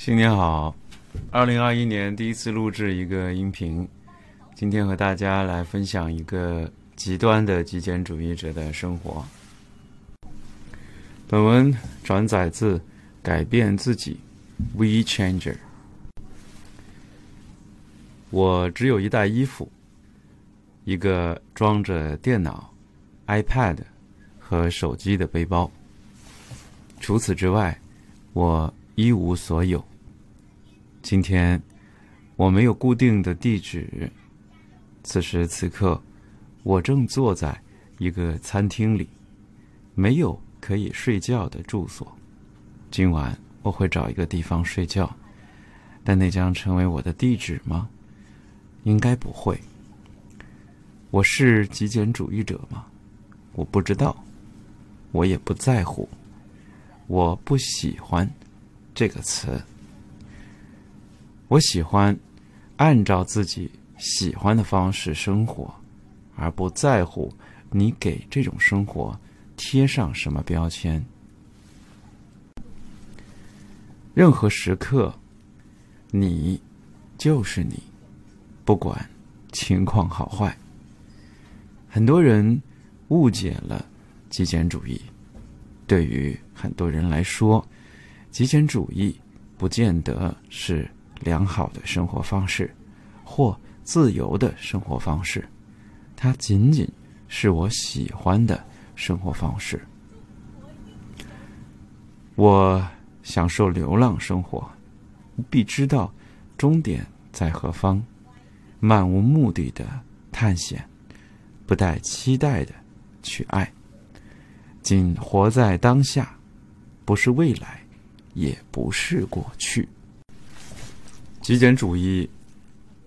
新年好！二零二一年第一次录制一个音频，今天和大家来分享一个极端的极简主义者的生活。本文转载自《改变自己》，We Changer。我只有一袋衣服，一个装着电脑、iPad 和手机的背包。除此之外，我一无所有。今天我没有固定的地址。此时此刻，我正坐在一个餐厅里，没有可以睡觉的住所。今晚我会找一个地方睡觉，但那将成为我的地址吗？应该不会。我是极简主义者吗？我不知道，我也不在乎。我不喜欢这个词。我喜欢按照自己喜欢的方式生活，而不在乎你给这种生活贴上什么标签。任何时刻，你就是你，不管情况好坏。很多人误解了极简主义。对于很多人来说，极简主义不见得是。良好的生活方式，或自由的生活方式，它仅仅是我喜欢的生活方式。我享受流浪生活，必知道终点在何方，漫无目的的探险，不带期待的去爱，仅活在当下，不是未来，也不是过去。极简主义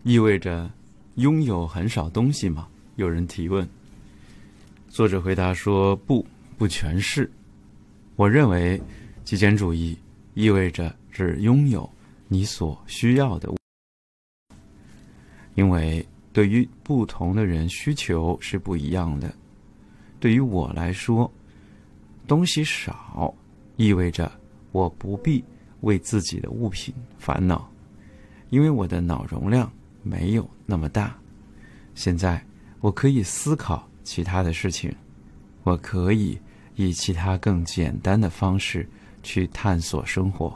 意味着拥有很少东西吗？有人提问。作者回答说：“不，不全是。我认为，极简主义意味着只拥有你所需要的。因为对于不同的人，需求是不一样的。对于我来说，东西少意味着我不必为自己的物品烦恼。”因为我的脑容量没有那么大，现在我可以思考其他的事情，我可以以其他更简单的方式去探索生活。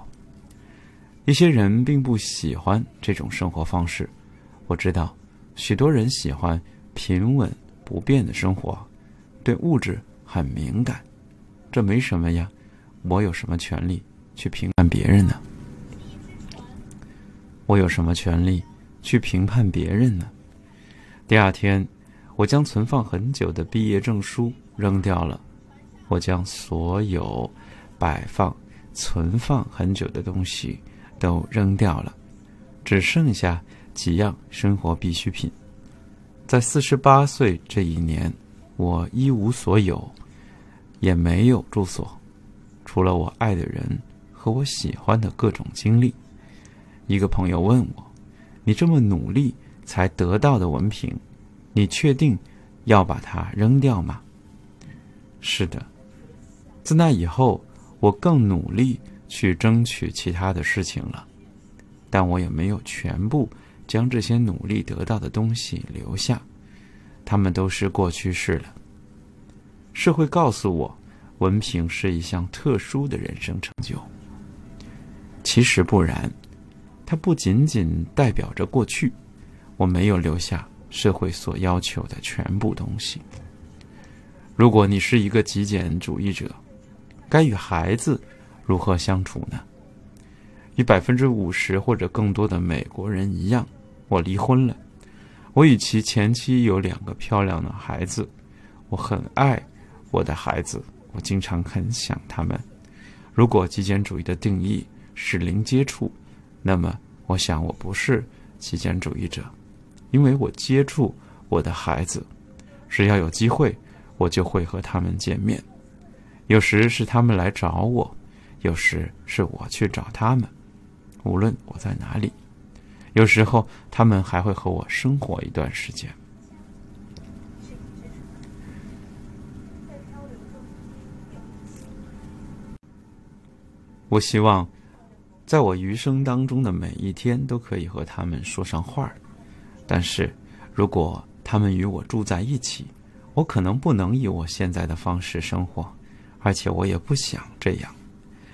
一些人并不喜欢这种生活方式，我知道许多人喜欢平稳不变的生活，对物质很敏感，这没什么呀，我有什么权利去评判别人呢？我有什么权利去评判别人呢？第二天，我将存放很久的毕业证书扔掉了。我将所有摆放、存放很久的东西都扔掉了，只剩下几样生活必需品。在四十八岁这一年，我一无所有，也没有住所，除了我爱的人和我喜欢的各种经历。一个朋友问我：“你这么努力才得到的文凭，你确定要把它扔掉吗？”是的。自那以后，我更努力去争取其他的事情了，但我也没有全部将这些努力得到的东西留下，他们都是过去式了。社会告诉我，文凭是一项特殊的人生成就，其实不然。它不仅仅代表着过去，我没有留下社会所要求的全部东西。如果你是一个极简主义者，该与孩子如何相处呢？与百分之五十或者更多的美国人一样，我离婚了。我与其前妻有两个漂亮的孩子，我很爱我的孩子，我经常很想他们。如果极简主义的定义是零接触，那么，我想我不是极简主义者，因为我接触我的孩子，只要有机会，我就会和他们见面。有时是他们来找我，有时是我去找他们。无论我在哪里，有时候他们还会和我生活一段时间。我希望。在我余生当中的每一天都可以和他们说上话儿。但是，如果他们与我住在一起，我可能不能以我现在的方式生活，而且我也不想这样。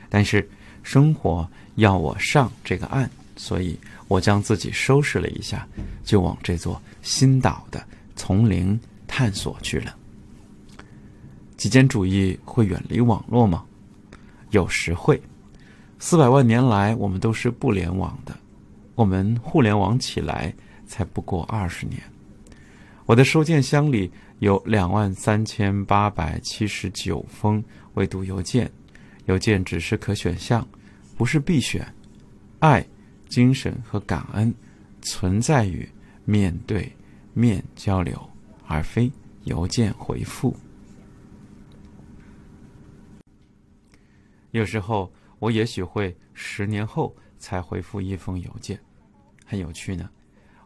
但是，生活要我上这个岸，所以我将自己收拾了一下，就往这座新岛的丛林探索去了。极简主义会远离网络吗？有时会。四百万年来，我们都是不联网的。我们互联网起来才不过二十年。我的收件箱里有两万三千八百七十九封未读邮件，邮件只是可选项，不是必选。爱、精神和感恩存在于面对面交流，而非邮件回复。有时候，我也许会十年后才回复一封邮件，很有趣呢。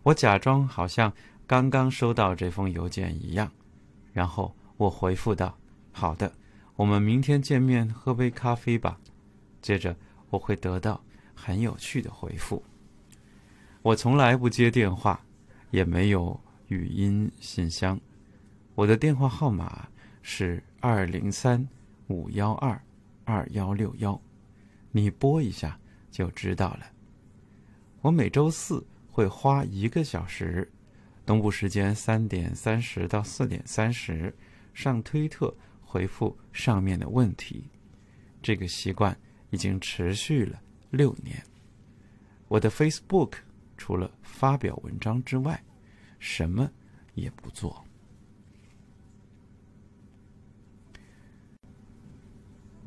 我假装好像刚刚收到这封邮件一样，然后我回复道：“好的，我们明天见面喝杯咖啡吧。”接着我会得到很有趣的回复。我从来不接电话，也没有语音信箱。我的电话号码是二零三五幺二。二幺六幺，你拨一下就知道了。我每周四会花一个小时，东部时间三点三十到四点三十，上推特回复上面的问题。这个习惯已经持续了六年。我的 Facebook 除了发表文章之外，什么也不做。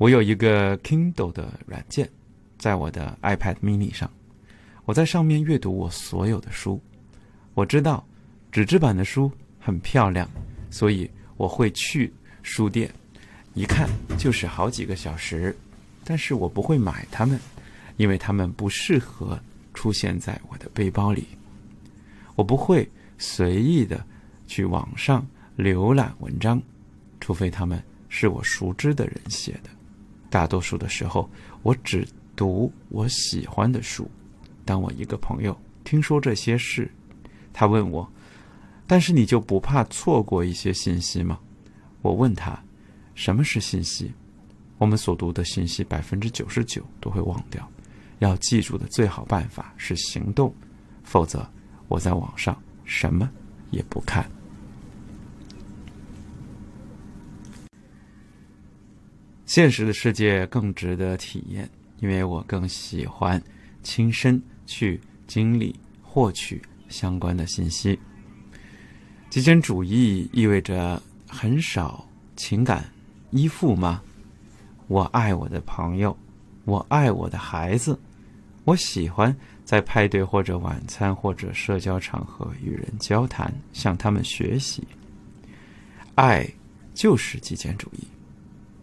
我有一个 Kindle 的软件，在我的 iPad mini 上，我在上面阅读我所有的书。我知道纸质版的书很漂亮，所以我会去书店，一看就是好几个小时。但是我不会买它们，因为它们不适合出现在我的背包里。我不会随意的去网上浏览文章，除非他们是我熟知的人写的。大多数的时候，我只读我喜欢的书。当我一个朋友听说这些事，他问我：“但是你就不怕错过一些信息吗？”我问他：“什么是信息？”我们所读的信息百分之九十九都会忘掉。要记住的最好办法是行动，否则我在网上什么也不看。现实的世界更值得体验，因为我更喜欢亲身去经历、获取相关的信息。极简主义意味着很少情感依附吗？我爱我的朋友，我爱我的孩子，我喜欢在派对或者晚餐或者社交场合与人交谈，向他们学习。爱就是极简主义，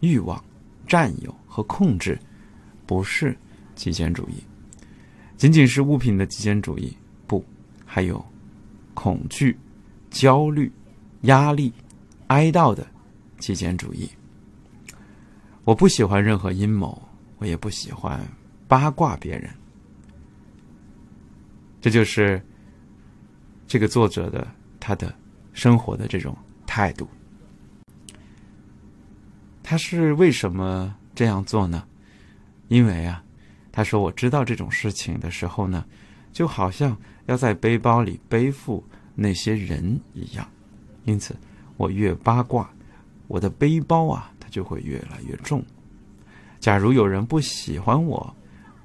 欲望。占有和控制，不是极简主义，仅仅是物品的极简主义，不，还有恐惧、焦虑、压力、哀悼的极简主义。我不喜欢任何阴谋，我也不喜欢八卦别人。这就是这个作者的他的生活的这种态度。他是为什么这样做呢？因为啊，他说我知道这种事情的时候呢，就好像要在背包里背负那些人一样，因此我越八卦，我的背包啊，它就会越来越重。假如有人不喜欢我，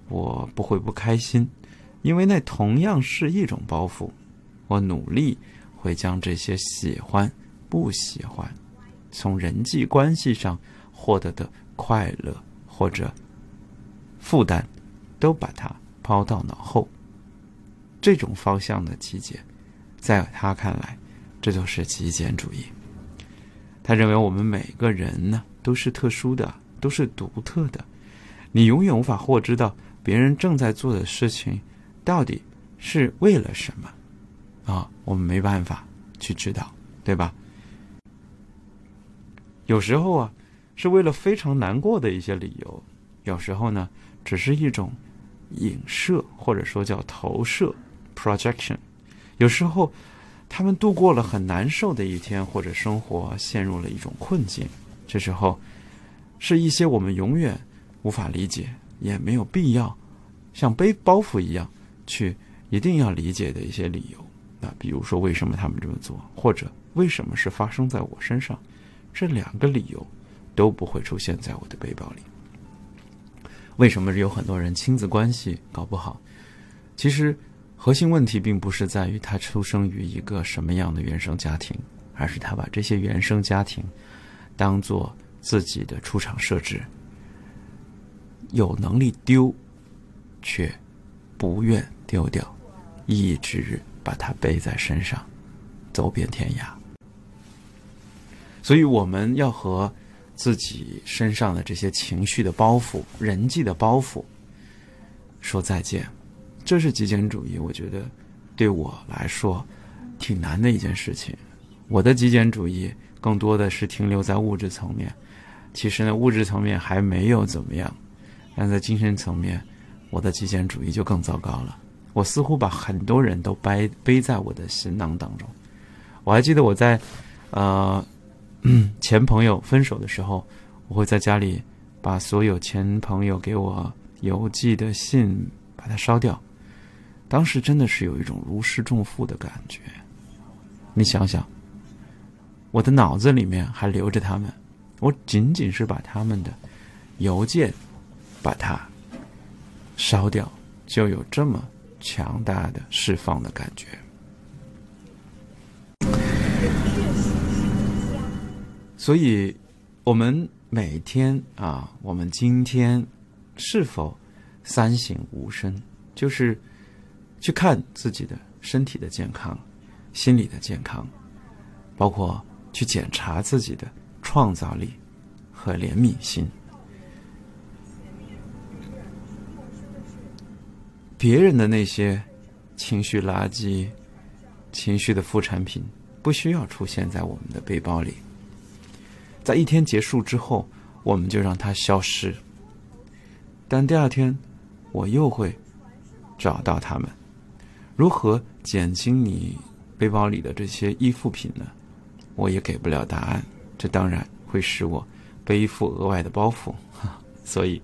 我不会不开心，因为那同样是一种包袱。我努力会将这些喜欢、不喜欢。从人际关系上获得的快乐或者负担，都把它抛到脑后。这种方向的极简，在他看来，这就是极简主义。他认为我们每个人呢都是特殊的，都是独特的。你永远无法获知到别人正在做的事情到底是为了什么啊？我们没办法去知道，对吧？有时候啊，是为了非常难过的一些理由；有时候呢，只是一种影射，或者说叫投射 （projection）。有时候，他们度过了很难受的一天，或者生活陷入了一种困境。这时候，是一些我们永远无法理解，也没有必要像背包袱一样去一定要理解的一些理由。那比如说，为什么他们这么做，或者为什么是发生在我身上？这两个理由都不会出现在我的背包里。为什么有很多人亲子关系搞不好？其实核心问题并不是在于他出生于一个什么样的原生家庭，而是他把这些原生家庭当做自己的出厂设置，有能力丢，却不愿丢掉，一直。把它背在身上，走遍天涯。所以我们要和自己身上的这些情绪的包袱、人际的包袱说再见。这是极简主义，我觉得对我来说挺难的一件事情。我的极简主义更多的是停留在物质层面，其实呢，物质层面还没有怎么样，但在精神层面，我的极简主义就更糟糕了。我似乎把很多人都背背在我的行囊当中。我还记得我在，呃，前朋友分手的时候，我会在家里把所有前朋友给我邮寄的信把它烧掉。当时真的是有一种如释重负的感觉。你想想，我的脑子里面还留着他们，我仅仅是把他们的邮件把它烧掉，就有这么。强大的释放的感觉，所以，我们每天啊，我们今天是否三省吾身，就是去看自己的身体的健康、心理的健康，包括去检查自己的创造力和怜悯心。别人的那些情绪垃圾、情绪的副产品，不需要出现在我们的背包里。在一天结束之后，我们就让它消失。但第二天，我又会找到它们。如何减轻你背包里的这些依附品呢？我也给不了答案。这当然会使我背负额外的包袱。所以。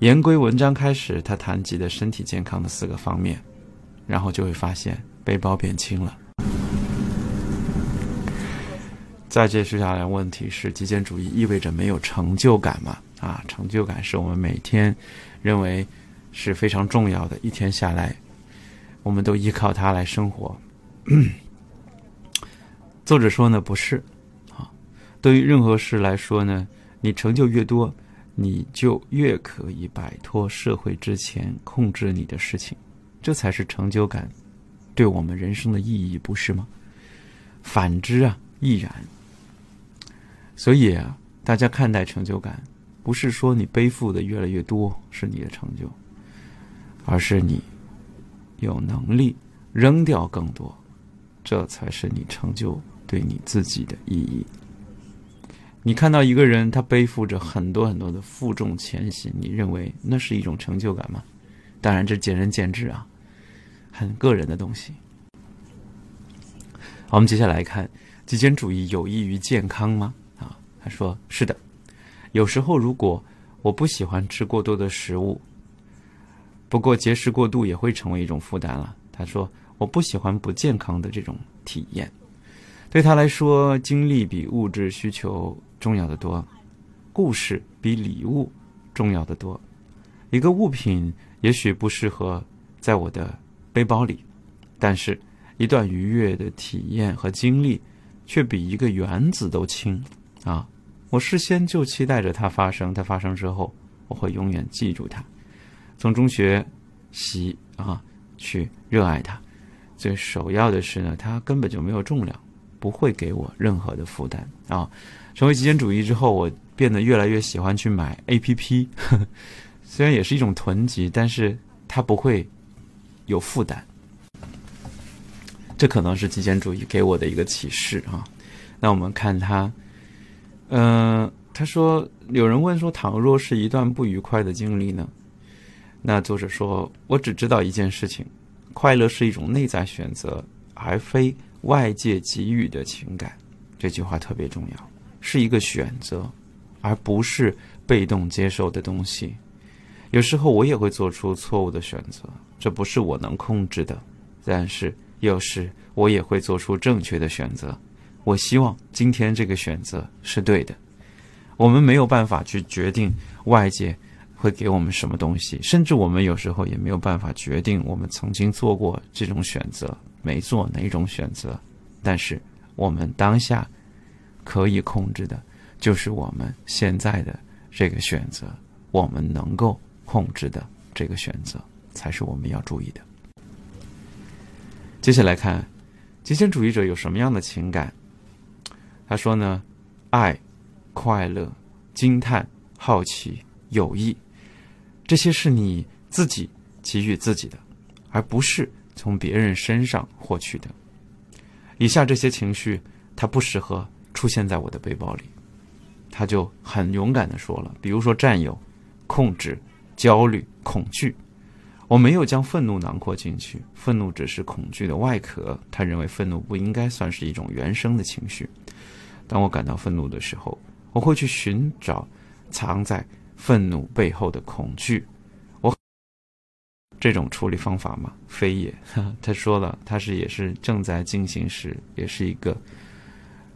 言归文章开始，他谈及的身体健康的四个方面，然后就会发现背包变轻了。再接续下来问题是：极简主义意味着没有成就感吗？啊，成就感是我们每天认为是非常重要的。一天下来，我们都依靠它来生活。作者说呢，不是。啊，对于任何事来说呢，你成就越多。你就越可以摆脱社会之前控制你的事情，这才是成就感对我们人生的意义，不是吗？反之啊，亦然。所以啊，大家看待成就感，不是说你背负的越来越多是你的成就，而是你有能力扔掉更多，这才是你成就对你自己的意义。你看到一个人，他背负着很多很多的负重前行，你认为那是一种成就感吗？当然，这见仁见智啊，很个人的东西。好，我们接下来看，极简主义有益于健康吗？说是的。有时候，如果我不喜欢吃过多的食物，不过节食过度也会成为一种负担了。他说，我不喜欢不健康的这种体验。对他来说，精力比物质需求。重要的多，故事比礼物重要的多。一个物品也许不适合在我的背包里，但是一段愉悦的体验和经历却比一个原子都轻啊！我事先就期待着它发生，它发生之后，我会永远记住它，从中学习啊，去热爱它。最首要的是呢，它根本就没有重量，不会给我任何的负担啊。成为极简主义之后，我变得越来越喜欢去买 A P P，虽然也是一种囤积，但是它不会有负担。这可能是极简主义给我的一个启示啊。那我们看它，嗯，他说有人问说，倘若是一段不愉快的经历呢？那作者说：“我只知道一件事情，快乐是一种内在选择，而非外界给予的情感。”这句话特别重要，是一个选择，而不是被动接受的东西。有时候我也会做出错误的选择，这不是我能控制的。但是有时我也会做出正确的选择。我希望今天这个选择是对的。我们没有办法去决定外界会给我们什么东西，甚至我们有时候也没有办法决定我们曾经做过这种选择没做哪种选择。但是我们当下可以控制的，就是我们现在的这个选择，我们能够。控制的这个选择才是我们要注意的。接下来看，极简主义者有什么样的情感？他说呢，爱、快乐、惊叹、好奇、友谊，这些是你自己给予自己的，而不是从别人身上获取的。以下这些情绪，它不适合出现在我的背包里。他就很勇敢的说了，比如说占有、控制。焦虑、恐惧，我没有将愤怒囊括进去。愤怒只是恐惧的外壳。他认为愤怒不应该算是一种原生的情绪。当我感到愤怒的时候，我会去寻找藏在愤怒背后的恐惧。我这种处理方法吗？非也。他说了，他是也是正在进行时，也是一个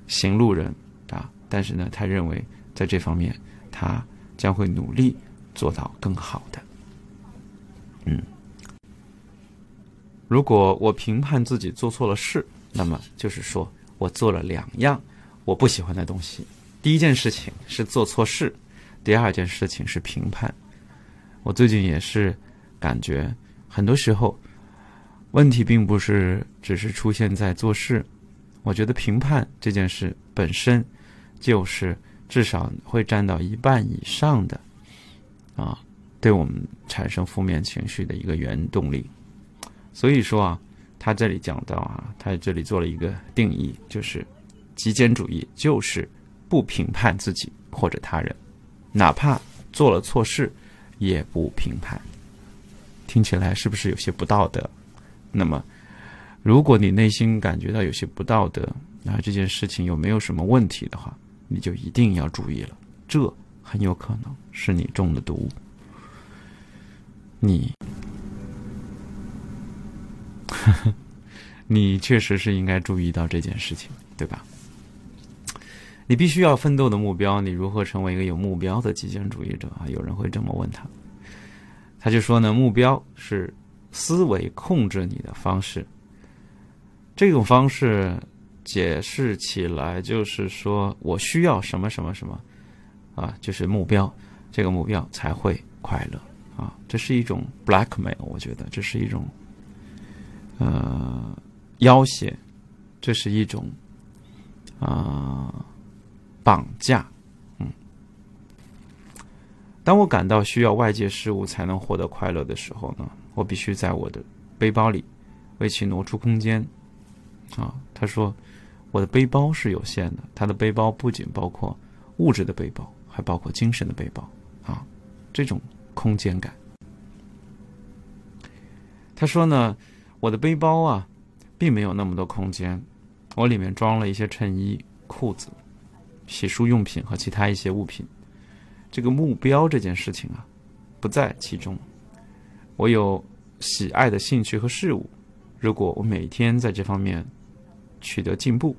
行路人啊。但是呢，他认为在这方面，他将会努力。做到更好的，嗯，如果我评判自己做错了事，那么就是说我做了两样我不喜欢的东西。第一件事情是做错事，第二件事情是评判。我最近也是感觉，很多时候问题并不是只是出现在做事，我觉得评判这件事本身就是至少会占到一半以上的。啊，对我们产生负面情绪的一个原动力。所以说啊，他这里讲到啊，他这里做了一个定义，就是极简主义就是不评判自己或者他人，哪怕做了错事也不评判。听起来是不是有些不道德？那么，如果你内心感觉到有些不道德，那这件事情有没有什么问题的话，你就一定要注意了。这。很有可能是你中的毒，你，你确实是应该注意到这件事情，对吧？你必须要奋斗的目标，你如何成为一个有目标的极简主义者啊？有人会这么问他，他就说呢，目标是思维控制你的方式，这种方式解释起来就是说我需要什么什么什么。啊，就是目标，这个目标才会快乐啊！这是一种 blackmail，我觉得这是一种呃要挟，这是一种啊绑架。嗯，当我感到需要外界事物才能获得快乐的时候呢，我必须在我的背包里为其挪出空间。啊，他说我的背包是有限的，他的背包不仅包括物质的背包。还包括精神的背包啊，这种空间感。他说呢，我的背包啊，并没有那么多空间，我里面装了一些衬衣、裤子、洗漱用品和其他一些物品。这个目标这件事情啊，不在其中。我有喜爱的兴趣和事物，如果我每天在这方面取得进步，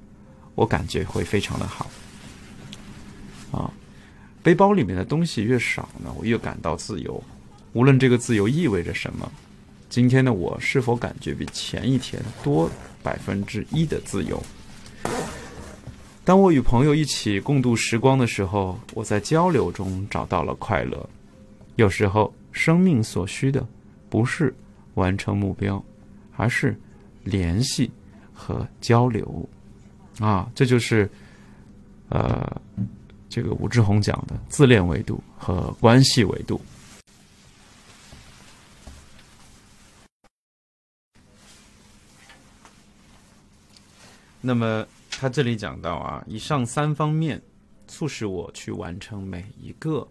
我感觉会非常的好。啊。背包里面的东西越少呢，我越感到自由。无论这个自由意味着什么，今天的我是否感觉比前一天多百分之一的自由？当我与朋友一起共度时光的时候，我在交流中找到了快乐。有时候，生命所需的不是完成目标，而是联系和交流。啊，这就是，呃。这个武志红讲的自恋维度和关系维度。那么他这里讲到啊，以上三方面促使我去完成每一个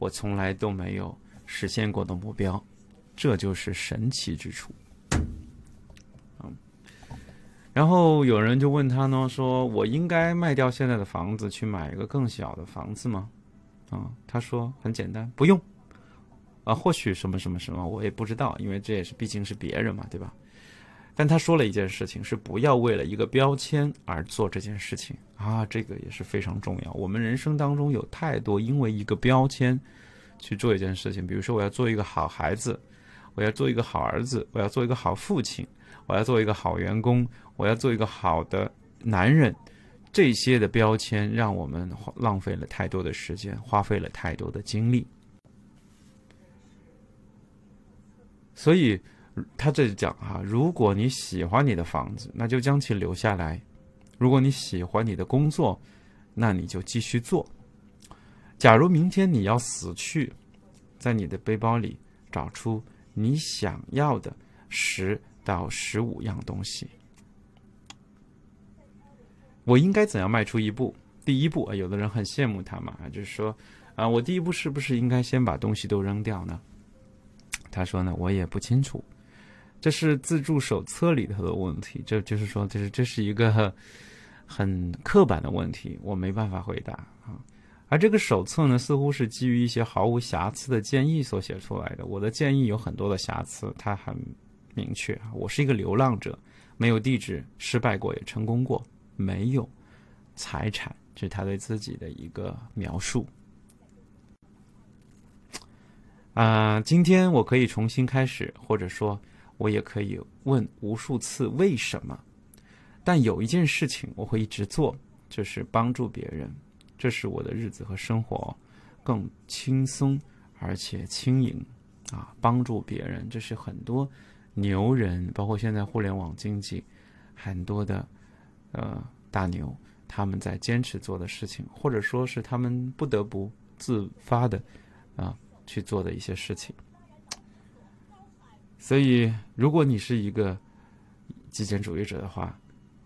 我从来都没有实现过的目标。这就是神奇之处。嗯然后有人就问他呢，说我应该卖掉现在的房子，去买一个更小的房子吗？啊，他说很简单，不用。啊，或许什么什么什么，我也不知道，因为这也是毕竟是别人嘛，对吧？但他说了一件事情，是不要为了一个标签而做这件事情啊，这个也是非常重要。我们人生当中有太多因为一个标签去做一件事情，比如说我要做一个好孩子，我要做一个好儿子，我要做一个好父亲。我要做一个好员工，我要做一个好的男人，这些的标签让我们浪费了太多的时间，花费了太多的精力。所以他这讲啊，如果你喜欢你的房子，那就将其留下来；如果你喜欢你的工作，那你就继续做。假如明天你要死去，在你的背包里找出你想要的十。到十五样东西，我应该怎样迈出一步？第一步啊，有的人很羡慕他嘛，就是说啊，我第一步是不是应该先把东西都扔掉呢？他说呢，我也不清楚，这是自助手册里头的问题，这就是说，这是这是一个很刻板的问题，我没办法回答啊。而这个手册呢，似乎是基于一些毫无瑕疵的建议所写出来的，我的建议有很多的瑕疵，它很。明确啊，我是一个流浪者，没有地址，失败过也成功过，没有财产，这是他对自己的一个描述。啊，今天我可以重新开始，或者说，我也可以问无数次为什么。但有一件事情我会一直做，就是帮助别人，这是我的日子和生活更轻松而且轻盈啊！帮助别人，这是很多。牛人，包括现在互联网经济，很多的呃大牛，他们在坚持做的事情，或者说是他们不得不自发的啊去做的一些事情。所以，如果你是一个极简主义者的话，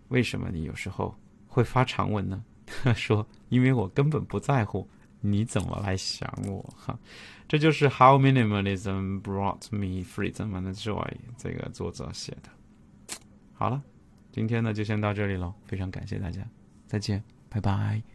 为什么你有时候会发长文呢？说，因为我根本不在乎。你怎么来想我哈？这就是 How minimalism brought me freedom and joy 这个作者写的。好了，今天呢就先到这里喽，非常感谢大家，再见，拜拜。